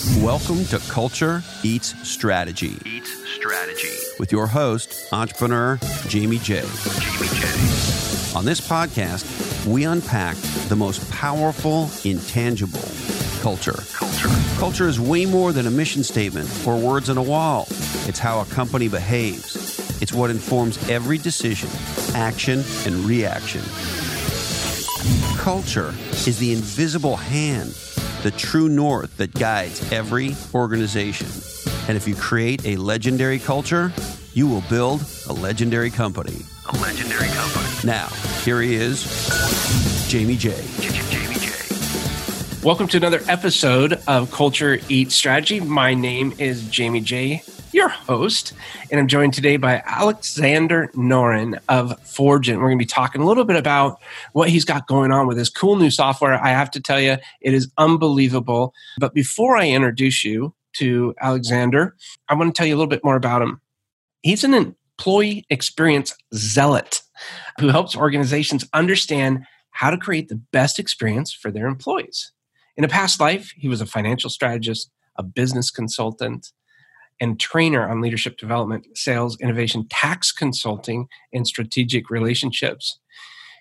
Welcome to Culture Eats Strategy. Eats Strategy. With your host, entrepreneur Jamie J. Jamie J. On this podcast, we unpack the most powerful, intangible culture. Culture. Culture is way more than a mission statement or words on a wall. It's how a company behaves. It's what informs every decision, action, and reaction. Culture is the invisible hand, the true north that guides every organization. And if you create a legendary culture, you will build a legendary company. A legendary company. Now, here he is, Jamie J. Jamie J. Welcome to another episode of Culture Eat Strategy. My name is Jamie J, your host, and I'm joined today by Alexander Noren of Forgeant. We're going to be talking a little bit about what he's got going on with his cool new software. I have to tell you, it is unbelievable. But before I introduce you to Alexander, I want to tell you a little bit more about him. He's an employee experience zealot who helps organizations understand how to create the best experience for their employees. In a past life, he was a financial strategist, a business consultant, and trainer on leadership development, sales, innovation, tax consulting, and strategic relationships.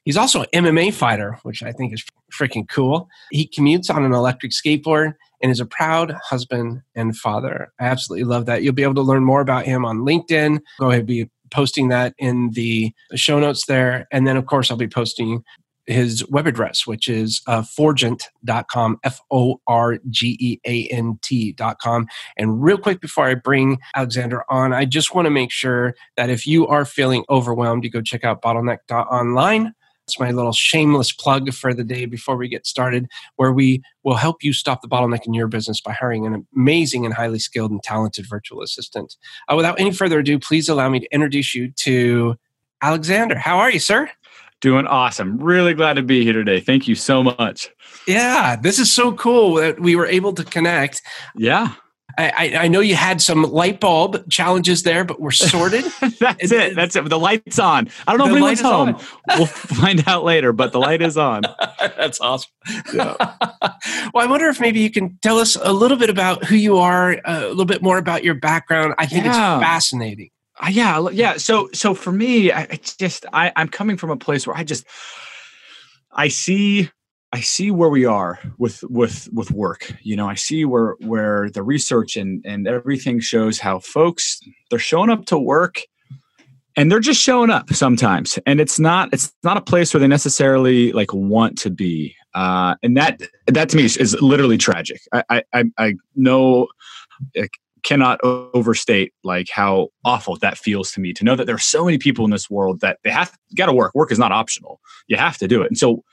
He's also an MMA fighter, which I think is freaking cool. He commutes on an electric skateboard and is a proud husband and father. I absolutely love that. You'll be able to learn more about him on LinkedIn. Go ahead, and be posting that in the show notes there. And then, of course, I'll be posting his web address, which is uh, forgeant.com, F O R G E A N T.com. And real quick before I bring Alexander on, I just want to make sure that if you are feeling overwhelmed, you go check out bottleneck.online. It's my little shameless plug for the day before we get started, where we will help you stop the bottleneck in your business by hiring an amazing and highly skilled and talented virtual assistant. Uh, without any further ado, please allow me to introduce you to Alexander. How are you, sir? Doing awesome. Really glad to be here today. Thank you so much. Yeah, this is so cool that we were able to connect. Yeah. I, I know you had some light bulb challenges there, but we're sorted. That's it. That's it. The light's on. I don't know The if anyone's home. we'll find out later, but the light is on. That's awesome. Yeah. well, I wonder if maybe you can tell us a little bit about who you are, uh, a little bit more about your background. I think Yeah. it's fascinating. Uh, yeah. Yeah. So, so for me, I it's just, I, I'm coming from a place where I just, I see, I see where we are with, with, with work. You know, I see where, where the research and, and everything shows how folks, they're showing up to work and they're just showing up sometimes and it's not it's not a place where they necessarily like want to be uh, and that that to me is, is literally tragic i i i, know I cannot overstate like how awful that feels to me to know that there are so many people in this world that they have got to work. Work is not optional. You have to do it. And so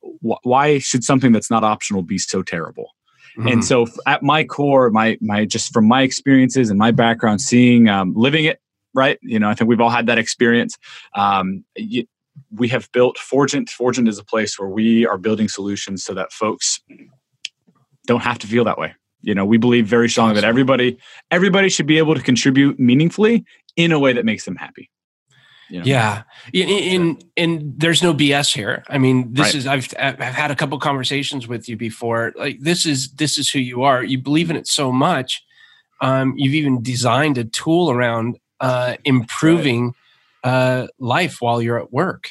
wh- why should something that's not optional be so terrible? Mm-hmm. and so f- at my core my my just from my experiences and my background seeing um, living it right? You know i think we've all had that experience. Um, y we have built forgeant forgeant is a place where we are building solutions so that folks don't have to feel that way you know we believe very strongly that everybody everybody should be able to contribute meaningfully in a way that makes them happy you know? Yeah, in, in in there's no BS here. I mean, this Right. is I've I've had a couple conversations with you before. Like this is this is who you are. You believe in it so much. Um, you've even designed a tool around uh, improving uh, life while you're at work.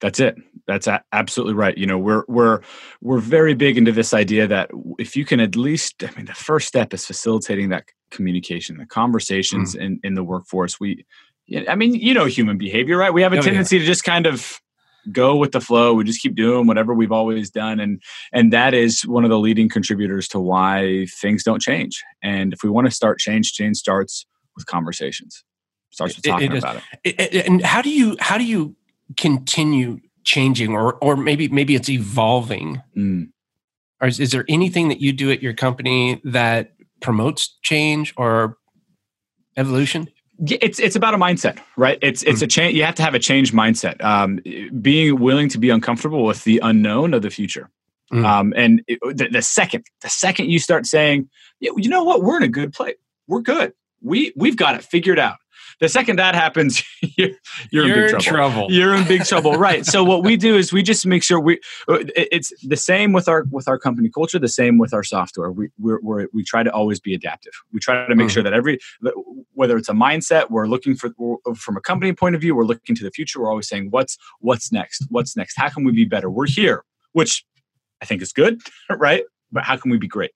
That's it. That's a- absolutely right. You know, we're we're we're very big into this idea that if you can at least, I mean, the first step is facilitating that communication, the conversations Mm. in in the workforce. We, I mean, you know, human behavior, right? We have a Oh, yeah. tendency to just kind of go with the flow. We just keep doing whatever we've always done, and and that is one of the leading contributors to why things don't change. And if we want to start change, change starts with conversations. Starts with It- it talking about it. I- I- And how do you how do you continue changing, or or maybe maybe it's evolving? Mm. Or is, is there anything that you do at your company that promotes change or evolution? It's it's about a mindset, right? It's it's a change. You have to have a change mindset. Um, being willing to be uncomfortable with the unknown of the future. Mm. Um, and it, the, the second the second you start saying, yeah, you know what, we're in a good place. We're good. we we've got it figured out. The second that happens, you're, you're, You're in big trouble. trouble. You're in big trouble, right? So what we do is we just make sure we. uh, It's the same with our with our company culture. The same with our software. We we're, we're, we try to always be adaptive. We try to make Mhm. sure that every whether it's a mindset, we're looking for from a company point of view. We're looking to the future. We're always saying, "What's what's next? What's next? How can we be better? We're here," which I think is good, right? But how can we be great?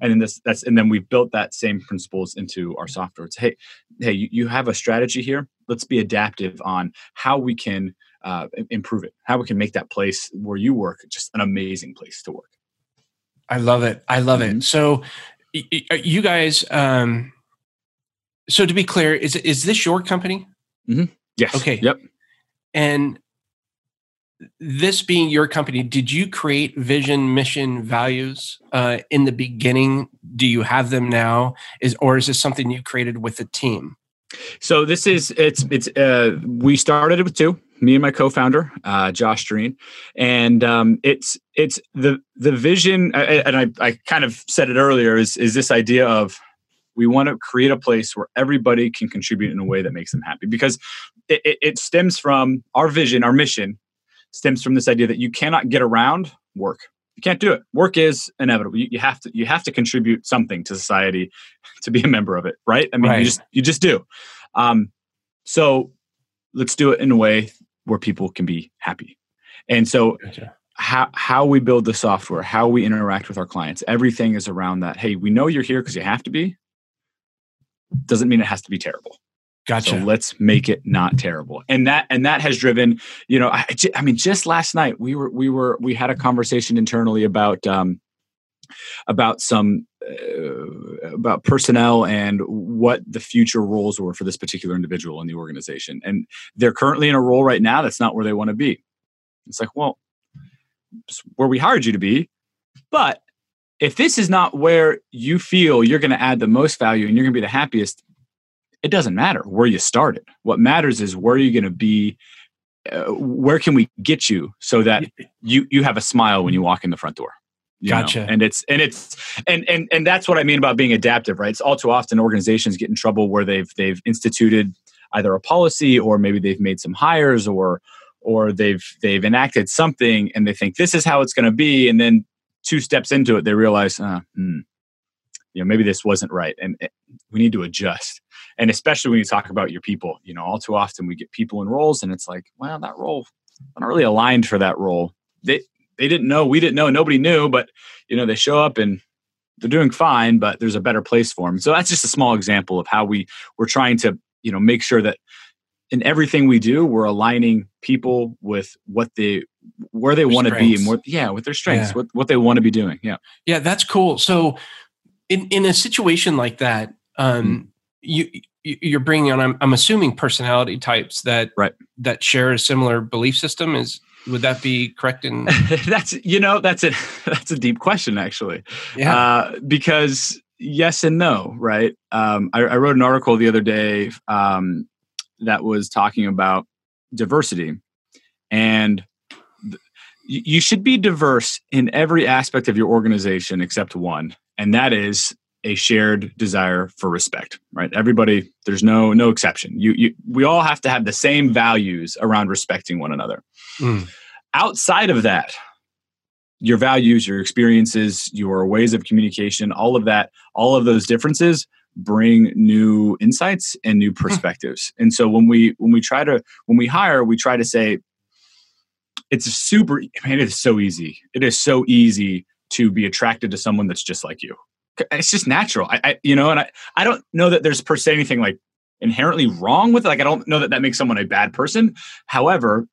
And then this that's and then we've built that same principles into our software. It's hey, hey, you, you have a strategy here. Let's be adaptive on how we can uh, improve it, how we can make that place where you work just an amazing place to work. I love it. I love Mhm. it. So, you guys. Um, so to be clear, is is this your company? mm-hmm. Yes. Okay. Yep. And this being your company, did you create vision, mission, values uh, in the beginning? Do you have them now? Is or is this something you created with a team? So this is it's it's uh, we started it with two, me and my co-founder uh, Josh Dreen, and um, it's it's the the vision, and I I kind of said it earlier is is this idea of we want to create a place where everybody can contribute in a way that makes them happy because it, it stems from our vision, our mission stems from this idea that you cannot get around work. You can't do it. Work is inevitable. You, you have to you have to contribute something to society to be a member of it, right? I mean, Right. you just you just do. Um, so let's do it in a way where people can be happy. And so how how we build the software, how we interact with our clients, everything is around that. Hey, we know you're here because you have to be. Doesn't mean it has to be terrible. Gotcha. So let's make it not terrible. And that and that has driven, you know, I, I mean, just last night we were we were we had a conversation internally about um about some uh, about personnel and what the future roles were for this particular individual in the organization. And they're currently in a role right now that's not where they want to be. It's like, well, it's where we hired you to be, but if this is not where you feel you're going to add the most value and you're going to be the happiest, it doesn't matter where you started. What matters is where you're going to be. Uh, where can we get you so that you you have a smile when you walk in the front door? you know? Gotcha. And it's and it's and and and that's what I mean about being adaptive, right? It's all too often organizations get in trouble where they've they've instituted either a policy or maybe they've made some hires or or they've they've enacted something and they think this is how it's going to be, and then two steps into it they realize, uh, hmm, you know, maybe this wasn't right, and we need to adjust and especially when you talk about your people you know all too often we get people in roles and it's like well that role i'm not really aligned for that role. They they didn't know we didn't know nobody knew but you know they show up and they're doing fine but there's a better place for them so that's just a small example of how we we're trying to you know make sure that in everything we do we're aligning people with what they where they want to be and what yeah with their strengths Yeah. what, what they want to be doing yeah. Yeah, that's cool. So, in in a situation like that, um, you you- you're bringing on. I'm, I'm assuming personality types that Right. that share a similar belief system. Is would that be correct? In that's you know that's a that's a deep question actually yeah, uh, because yes and no, right? Um, I, I wrote an article the other day um, that was talking about diversity, and th- you should be diverse in every aspect of your organization except one, and that is a shared desire for respect right everybody there's no no exception you, you we all have to have the same values around respecting one another Mm. outside of that your values, your experiences, your ways of communication, all of that, all of those differences bring new insights and new perspectives. and so when we when we try to when we hire, we try to say it's super man, it is so easy. It is so easy to be attracted to someone that's just like you. It's just natural. I, I you know, and I, I don't know that there's per se anything like inherently wrong with it. Like I don't know that that makes someone a bad person. However,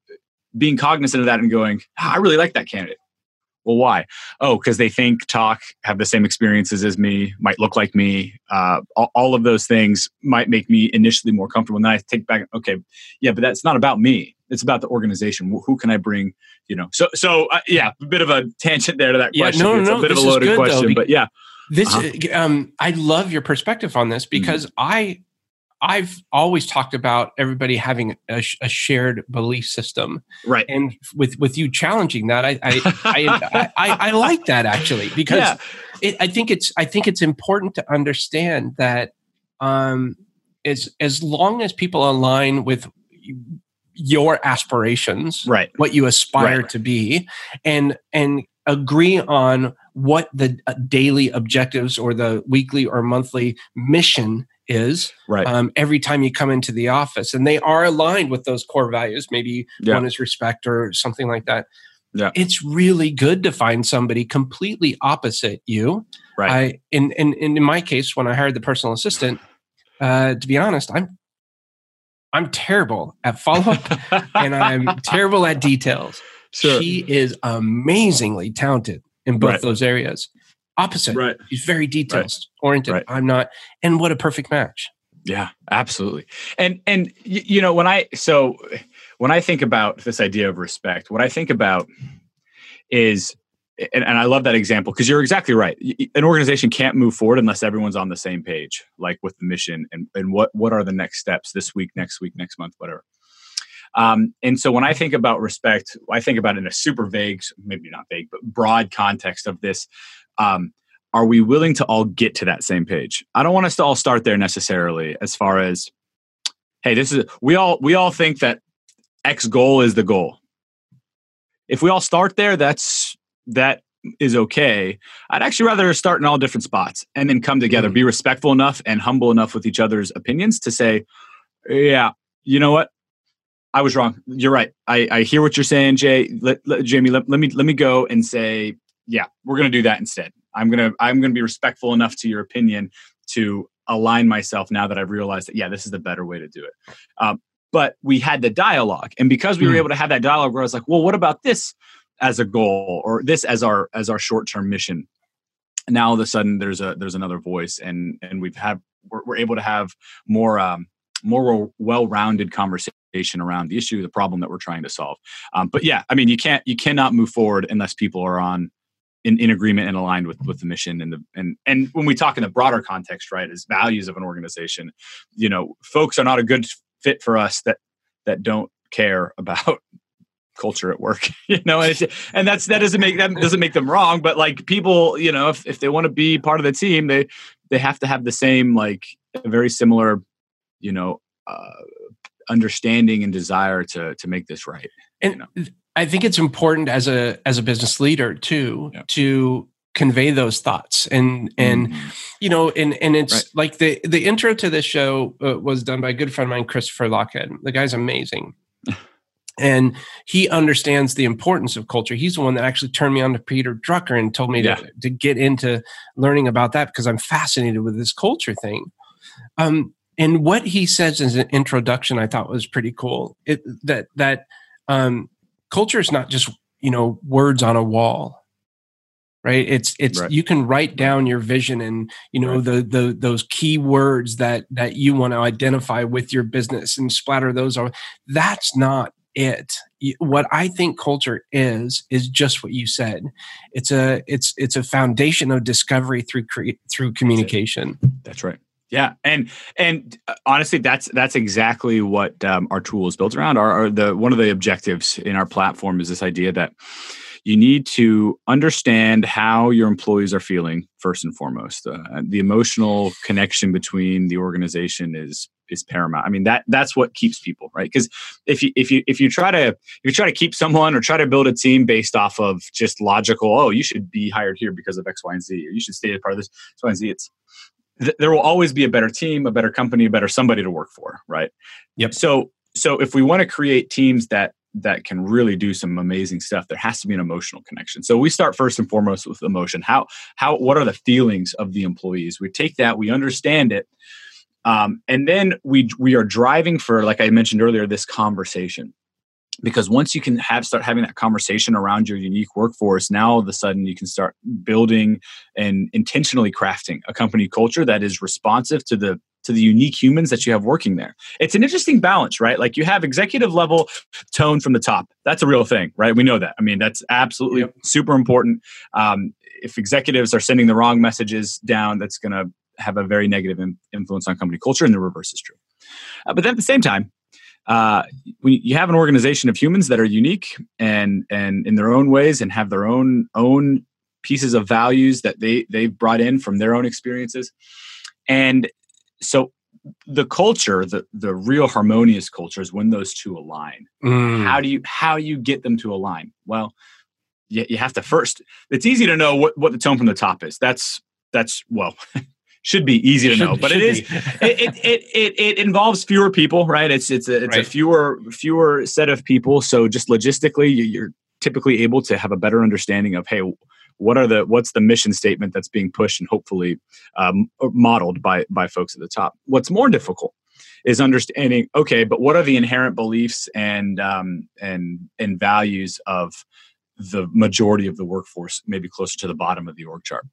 being cognizant of that and going, "Ah, I really like that candidate. Well, why? Oh, because they think, talk, have the same experiences as me, might look like me. Uh, all, all of those things might make me initially more comfortable. And then I take back, okay, yeah, but that's not about me. It's about the organization. Who can I bring? You know. So, so uh, yeah, a bit of a tangent there to that Yeah, question. no, it's no, a bit of a loaded good, though, question, but yeah, this uh-huh. um, I love your perspective on this because I I've always talked about everybody having a, sh- a shared belief system, right. and with with you challenging that, I I I, I, I like that actually because Yeah. it, I think it's I think it's important to understand that um, is as long as people align with your aspirations, right what you aspire Right. to be, and and agree on what the uh, daily objectives or the weekly or monthly mission is right um, every time you come into the office and they are aligned with those core values maybe Yeah. one is respect or something like that Yeah. it's really good to find somebody completely opposite you Right. I, in, in, in my case when i hired the personal assistant uh, to be honest i'm i'm terrible at follow-up and i'm terrible at details Sure. she is amazingly talented in both Right. those areas opposite right He's very details oriented Right. i'm not and what a perfect match Yeah, absolutely. And and y- you know when I so when I think about this idea of respect, what I think about is and, and I love that example because you're exactly right. An organization can't move forward unless everyone's on the same page, like with the mission and, and what what are the next steps this week, next week, next month, whatever. Um, and so when I think about respect, I think about it in a super vague, maybe not vague, but broad context of this. Um, are we willing to all get to that same page? I don't want us to all start there necessarily as far as hey, this is we all we all think that X goal is the goal. If we all start there, that's that is okay. I'd actually rather start in all different spots and then come together, Mhm. be respectful enough and humble enough with each other's opinions to say, yeah, you know what? I was wrong. You're right. I, I hear what you're saying, Jay. Let, let- Jamie, let, let me let me go and say, yeah, we're gonna do that instead. I'm gonna I'm gonna be respectful enough to your opinion to align myself now that I've realized that yeah, this is the better way to do it. Um, but we had the dialogue, and because we were Mm. able to have that dialogue, where I was like, well, what about this as a goal or this as our as our short term mission? Now all of a sudden there's a there's another voice, and and we've had we're, we're able to have more um, more well rounded conversation around the issue, the problem that we're trying to solve. Um, but yeah, I mean, you can't you cannot move forward unless people are on in, in agreement and aligned with with the mission and the and and when we talk in the broader context, right, as values of an organization, you know, folks are not a good fit for us that that don't care about culture at work you know and, and that's that doesn't make that doesn't make them wrong but like people you know if, if they want to be part of the team they they have to have the same like very similar you know uh, understanding and desire to to make this right and i think it's important as a as a business leader too Yeah. to convey those thoughts and and Mhm. you know and and it's Right. like the the intro to this show uh, was done by a good friend of mine christopher lochhead the guy's amazing and he understands the importance of culture he's the one that actually turned me on to peter drucker and told me Yeah. to, to get into learning about that because i'm fascinated with this culture thing um and what he says as an introduction i thought was pretty cool. It that that um culture is not just you know words on a wall right? It's it's Right. you can write down your vision and you know Right. the the those key words that that you want to identify with your business and splatter those on that's not it. What i think culture is is just what you said. It's a it's it's a foundation of discovery through cre- through communication. That's right. Yeah, and and uh, honestly, that's that's exactly what um, our tool is built around. Our, our the one of the objectives in our platform is this idea that you need to understand how your employees are feeling first and foremost. Uh, the emotional connection between the organization is is paramount. I mean that that's what keeps people right. Because if you if you if you try to if you try to keep someone or try to build a team based off of just logical, oh, you should be hired here because of X, Y, and Z, or you should stay as part of this X, Y, and Z. It's th- there will always be a better team, a better company, a better somebody to work for, right? Yep. So so if we want to create teams that that can really do some amazing stuff, there has to be an emotional connection. So we start first and foremost with emotion. How how what are the feelings of the employees? We take that, we understand it, um, and then we we are driving for, like I mentioned earlier, this conversation. Because once you can have start having that conversation around your unique workforce, now all of a sudden you can start building and intentionally crafting a company culture that is responsive to the to the unique humans that you have working there. It's an interesting balance, right? Like you have executive level tone from the top. That's a real thing, right? We know that. I mean, that's absolutely Yep. super important. Um, if executives are sending the wrong messages down, that's going to have a very negative in- influence on company culture, and the reverse is true. Uh, but then at the same time, uh, when you have an organization of humans that are unique and and in their own ways and have their own own pieces of values that they they've brought in from their own experiences, and so the culture, the the real harmonious culture is when those two align. Mm. How do you how you get them to align? Well, you, you have to first. It's easy to know what what the tone from the top is. That's that's well. should be easy to Should- know, but it is it, it, it, it, it involves fewer people, right? It's it's a it's a fewer fewer set of people. So just logistically, you- you're typically able to have a better understanding of hey, what are the what's the mission statement that's being pushed and hopefully um, modeled by by folks at the top. What's more difficult is understanding okay, but what are the inherent beliefs and um, and and values of the majority of the workforce, maybe closer to the bottom of the org chart,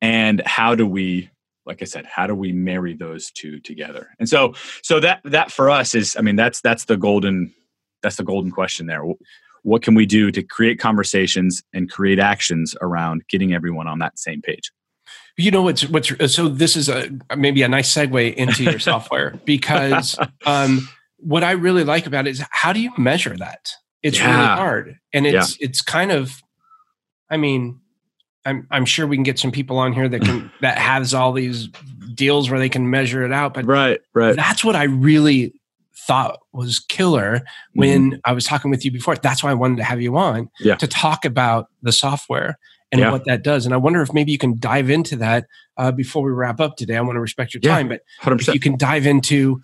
and how do we like i said how do we marry those two together? And so so that that for us is i mean that's that's the golden that's the golden question there. What can we do to create conversations and create actions around getting everyone on that same page? You know what's what's so this is a maybe a nice segue into your software because um, what I really like about it is how do you measure that? It's really hard, and it's it's kind of, I mean, I'm I'm sure we can get some people on here that can that has all these deals where they can measure it out, but right right that's what I really thought was killer when I was talking with you before. That's why I wanted to have you on Yeah. to talk about the software and Yeah. what that does. And I wonder if maybe you can dive into that uh, before we wrap up today. I want to respect your Yeah. time, but 100% if you can dive into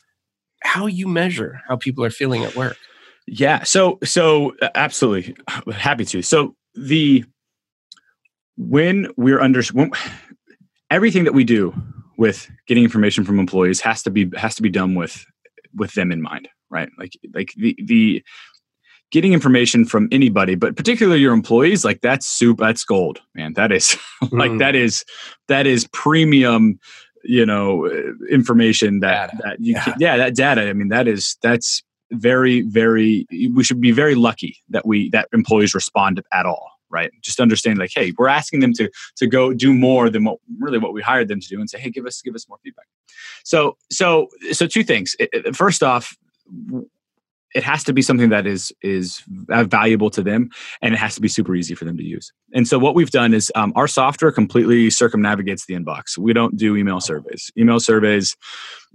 how you measure how people are feeling at work. Yeah. So so absolutely happy to. So the when we're under when, everything that we do with getting information from employees has to be has to be done with with them in mind, right? Like like the the getting information from anybody, but particularly your employees, like that's soup, that's gold, man. That is like Mm. that is that is premium you know information that Data. that you Yeah. can, yeah that data i mean that is that's very very we should be very lucky that we that employees respond at all right? Just understand like hey we're asking them to to go do more than what really what we hired them to do and say hey give us give us more feedback. So so so two things. First off it has to be something that is is uh, valuable to them and it has to be super easy for them to use. And so what we've done is um, our software completely circumnavigates the inbox. We don't do email surveys. Email surveys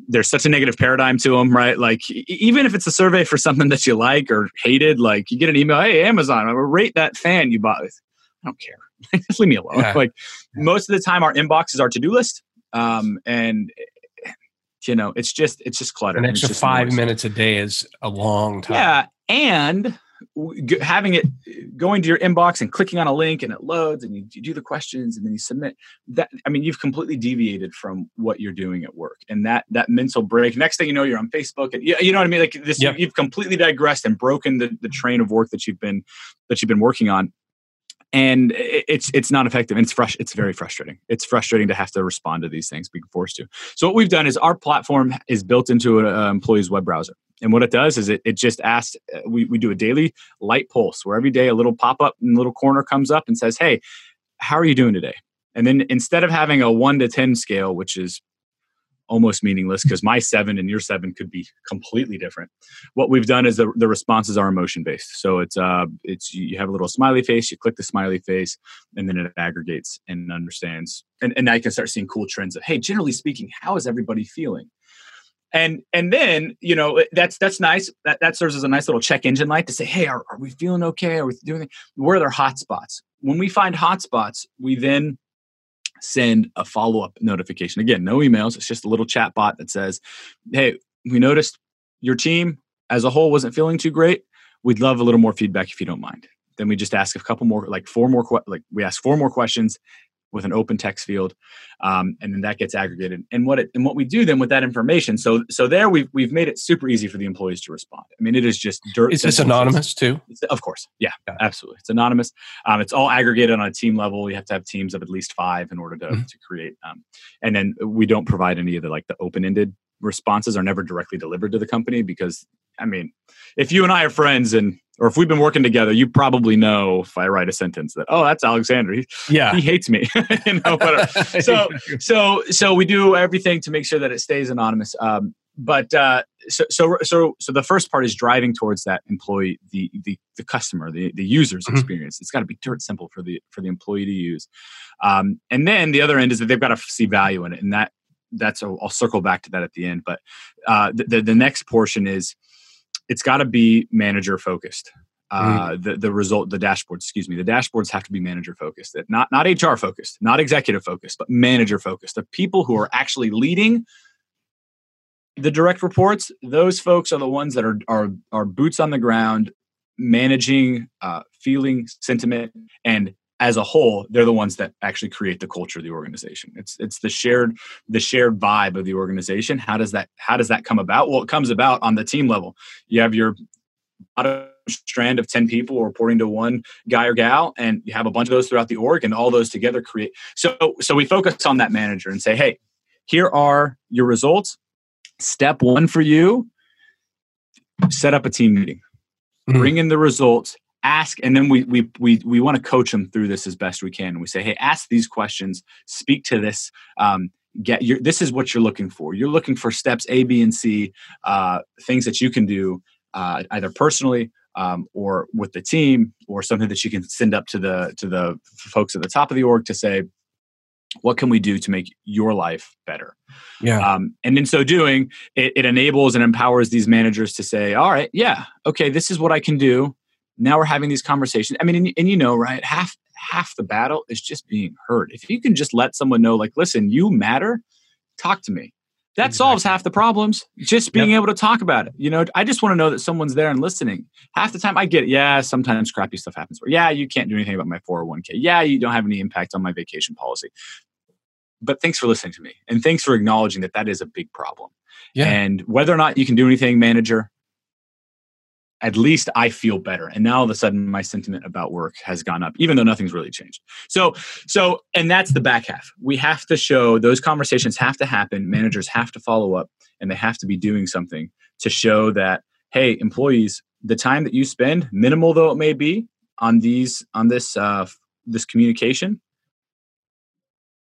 there's such a negative paradigm to them right? Like even if it's a survey for something that you like or hated like you get an email hey amazon rate that fan you bought i don't care. Just leave me alone. Yeah. like most of the time our inbox is our to-do list um, and you know it's just it's just clutter An extra just five noise. minutes a day is a long time. Yeah, and having it going to your inbox and clicking on a link and it loads and you, you do the questions and then you submit. That I mean, you've completely deviated from what you're doing at work, and that that mental break. Next thing you know, you're on Facebook, and you, you know what I mean. Like this, Yep. you've completely digressed and broken the, the train of work that you've been that you've been working on. And it's it's not effective. And it's fresh. It's very frustrating. It's frustrating to have to respond to these things, being forced to. So what we've done is our platform is built into an employee's web browser. And what it does is it, it just asks, uh, we, we do a daily light pulse where every day a little pop up in the little corner comes up and says, Hey, how are you doing today? And then instead of having a one to 10 scale, which is almost meaningless because my seven and your seven could be completely different. What we've done is the, the responses are emotion based. So it's, uh, it's, you have a little smiley face, you click the smiley face, and then it aggregates and understands. And, and now you can start seeing cool trends of, Hey, generally speaking, how is everybody feeling? and and then you know that's that's nice that, that serves as a nice little check engine light to say hey are, are we feeling okay are we doing where are their hot spots when we find hot spots we then send a follow-up notification. Again no emails it's just a little chat bot that says hey we noticed your team as a whole wasn't feeling too great. We'd love a little more feedback if you don't mind. Then we just ask a couple more like four more like we ask four more questions with an open text field um, and then that gets aggregated. And what it and what we do then with that information so so there we've we've made it super easy for the employees to respond. I mean it is just dirt Is this anonymous too? It's- of course. Yeah absolutely. It's anonymous. Um, it's all aggregated on a team level. You have to have teams of at least five in order to, Mhm. to create um, and then we don't provide any of the like the open-ended responses are never directly delivered to the company because i mean if you and i are friends and or if we've been working together you probably know if i write a sentence that oh that's alexander he, Yeah. he hates me you know but so so so we do everything to make sure that it stays anonymous um, but uh, so so so so the first part is driving towards that employee the the, the customer the, the user's Mhm. experience it's got to be dirt simple for the for the employee to use um, and then the other end is that they've got to see value in it and that that's a, I'll circle back to that at the end. But uh, the, the the next portion is it's got to be manager focused. Uh, the the result the dashboards excuse me the dashboards have to be manager focused. Not not hr focused not executive focused but manager focused. The people who are actually leading the direct reports those folks are the ones that are are, are boots on the ground managing uh, feeling sentiment and as a whole they're the ones that actually create the culture of the organization. It's it's the shared the shared vibe of the organization. How does that how does that come about? Well it comes about on the team level. You have your bottom strand of 10 people reporting to one guy or gal and you have a bunch of those throughout the org and all those together create so so we focus on that manager and say hey here are your results. Step one for you set up a team meeting. Mhm. bring in the results ask and then we we we, we want to coach them through this as best we can. We say hey ask these questions speak to this um, get your this is what you're looking for. You're looking for steps a b and c uh, things that you can do uh, either personally um, or with the team or something that you can send up to the to the folks at the top of the org to say what can we do to make your life better Yeah. um, and in so doing it, it enables and empowers these managers to say all right yeah okay this is what i can do now we're having these conversations. I mean and, and you know right half half the battle is just being heard. If you can just let someone know like listen you matter talk to me. That solves half the problems just being able to talk about it you know? I just want to know that someone's there and listening. Half the time i get it yeah sometimes crappy stuff happens. Yeah you can't do anything about my 401k yeah you don't have any impact on my vacation policy. But thanks for listening to me and thanks for acknowledging that that is a big problem. Yeah. and whether or not you can do anything manager at least i feel better. And now all of a sudden my sentiment about work has gone up even though nothing's really changed. So so and that's the back half. We have to show those conversations have to happen. Managers have to follow up and they have to be doing something to show that hey employees the time that you spend minimal though it may be on these on this uh this communication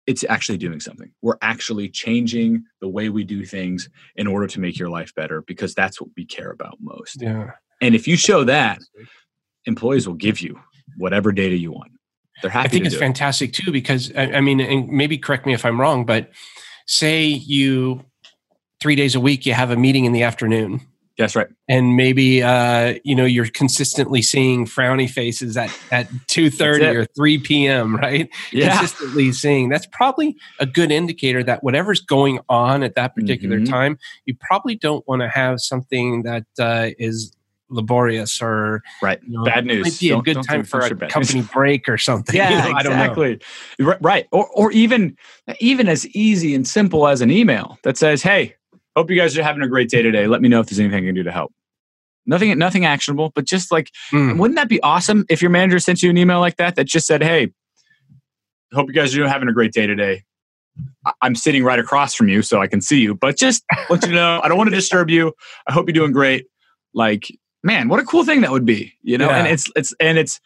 it's actually doing something. We're actually changing the way we do things in order to make your life better because that's what we care about most. Yeah. And if you show that employees will give you whatever data you want they're happy I think it's it. fantastic too because I, I mean, and maybe correct me if I'm wrong, but say you three days a week you have a meeting in the afternoon, that's right and maybe uh, you know you're consistently seeing frowny faces at at two thirty or three p.m. Right? yeah Consistently seeing that's probably a good indicator that whatever's going on at that particular Mhm. time, you probably don't want to have something that uh, is laborious or right. you know, bad news might be a Don't- good don't time for a share news. company break or something. you yeah know, I don't know. exactly. Right. Or, or even even as easy and simple as an email that says hey hope you guys are having a great day today. Let me know if there's anything i can do to help. Nothing nothing actionable but just like Mm. wouldn't that be awesome if your manager sent you an email like that that just said hey hope you guys are having a great day today. I'm sitting right across from you so i can see you but just let you know i don't want to disturb you. I hope you're doing great. Like man what a cool thing that would be you know? And it's it's and it's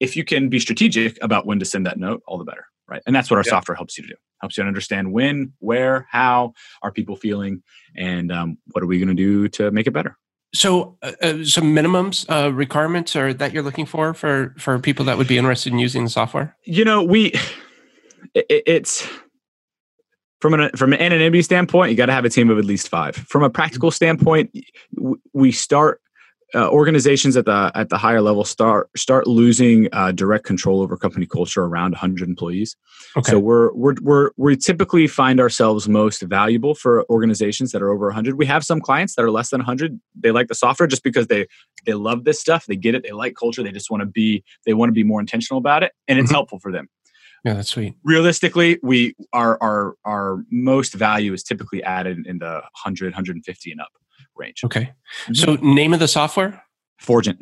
if you can be strategic about when to send that note all the better right? And that's what our Yeah. software helps you to do. Helps you understand when where how are people feeling and um, what are we going to do to make it better? So, uh, uh, some minimums, uh, requirements, or that you're looking for for for people that would be interested in using the software. you know we it, it's from an from an anonymity standpoint you got to have a team of at least five. From a practical standpoint we start uh, organizations at the at the higher level start start losing uh, direct control over company culture around 100 employees. Okay. so we're, we're we're we typically find ourselves most valuable for organizations that are over 100 we have some clients that are less than 100 they like the software just because they they love this stuff. They get it. They like culture. They just want to be they want to be more intentional about it and it's Mhm. helpful for them. Yeah, that's sweet. realistically we our our our most value is typically added in the 100 150 and up range Okay. Mhm. So, name of the software. forgeant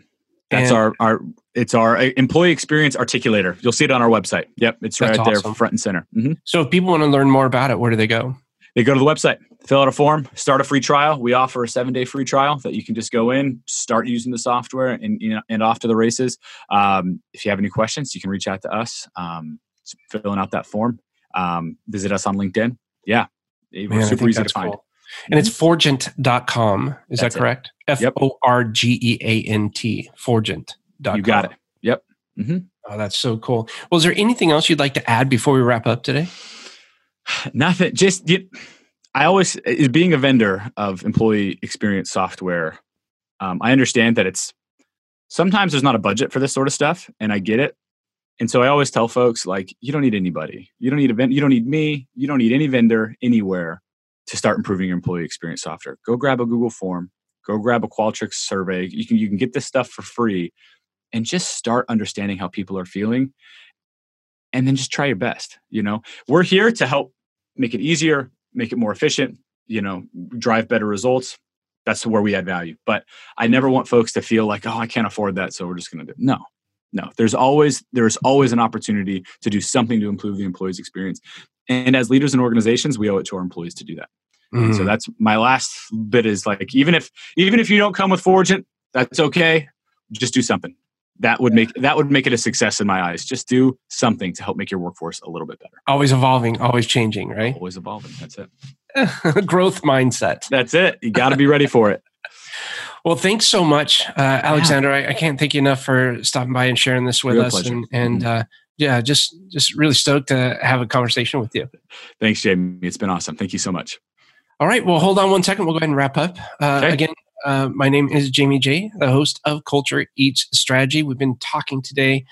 that's And- our our it's our uh, employee experience articulator you'll see it on our website yep it's That's right there awesome. front and center Mhm. So, if people want to learn more about it, where do they go? they go to the website fill out a form start a free trial we offer a seven day free trial that you can just go in start using the software and you know and off to the races um, if you have any questions you can reach out to us um, filling out that form um, visit us on linkedin yeah we're super easy to that's find cool. And it's forgeant.com. Is That's that correct? F. O R G E A N T. Forgeant.com. you got it yep Oh, that's so cool. Well, is there anything else you'd like to add before we wrap up today? Nothing. Just you, I always is being a vendor of employee experience software. Um, I understand that it's sometimes there's not a budget for this sort of stuff, and I get it. And so I always tell folks like, you don't need anybody. You don't need a vend- You don't need me. You don't need any vendor anywhere to start improving your employee experience software. Go grab a Google form. Go grab a Qualtrics survey. You can you can get this stuff for free, and just start understanding how people are feeling, and then just try your best. You know, we're here to help make it easier, make it more efficient. You know, drive better results. That's where we add value. But I never want folks to feel like, oh, I can't afford that, so we're just going to do. It. No, no. There's always there's always an opportunity to do something to improve the employee's experience. And as leaders in organizations, we owe it to our employees to do that. And so Mhm. that's my last bit is like even if even if you don't come with Forgeant, that's okay. Just do something. That would make that would make it a success in my eyes. Just do something to help make your workforce a little bit better. always evolving, always changing, right? Always evolving. That's it. Growth mindset. That's it. You got to be ready for it. Well, thanks so much, uh, Alexander. I, I can't thank you enough for stopping by and sharing this with Real us. pleasure. And, and uh, yeah, just just really stoked to have a conversation with you. Thanks, Jamie. It's been awesome. Thank you so much. All right. Well, hold on one second. We'll go ahead and wrap up. Uh, Okay. Again, uh, my name is Jamie J, the host of Culture Eats Strategy. We've been talking today.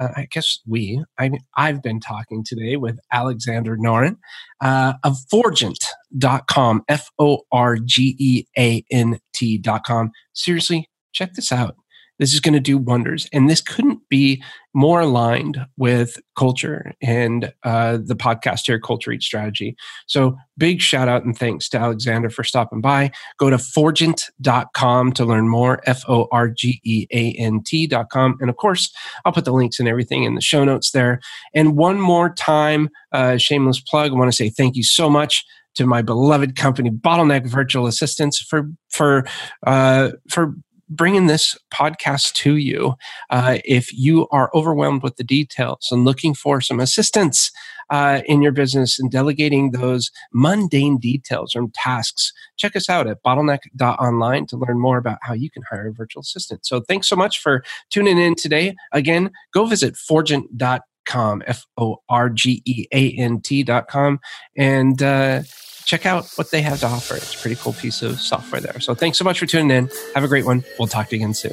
Uh, I guess we, I, I've been talking today with Alexander Noren uh, of Forgeant.com, F O R G E A N T.com. Seriously, check this out. This is going to do wonders. And this couldn't be more aligned with culture and uh, the podcast here, Culture Eats Strategy. So big shout out and thanks to Alexander for stopping by. Go to forgeant.com to learn more, F O R G E A N T.com. And of course, I'll put the links and everything in the show notes there. And one more time, uh, shameless plug, I want to say thank you so much to my beloved company, Bottleneck Virtual Assistants, for, for, uh, for bringing this podcast to you. Uh, if you are overwhelmed with the details and looking for some assistance uh, in your business and delegating those mundane details and tasks, check us out at bottleneck.online to learn more about how you can hire a virtual assistant. So thanks so much for tuning in today. Again, go visit forgeant.com, F O R G E A N T.com, and uh, check out what they have to offer. It's a pretty cool piece of software there. So thanks so much for tuning in. Have a great one. We'll talk to you again soon.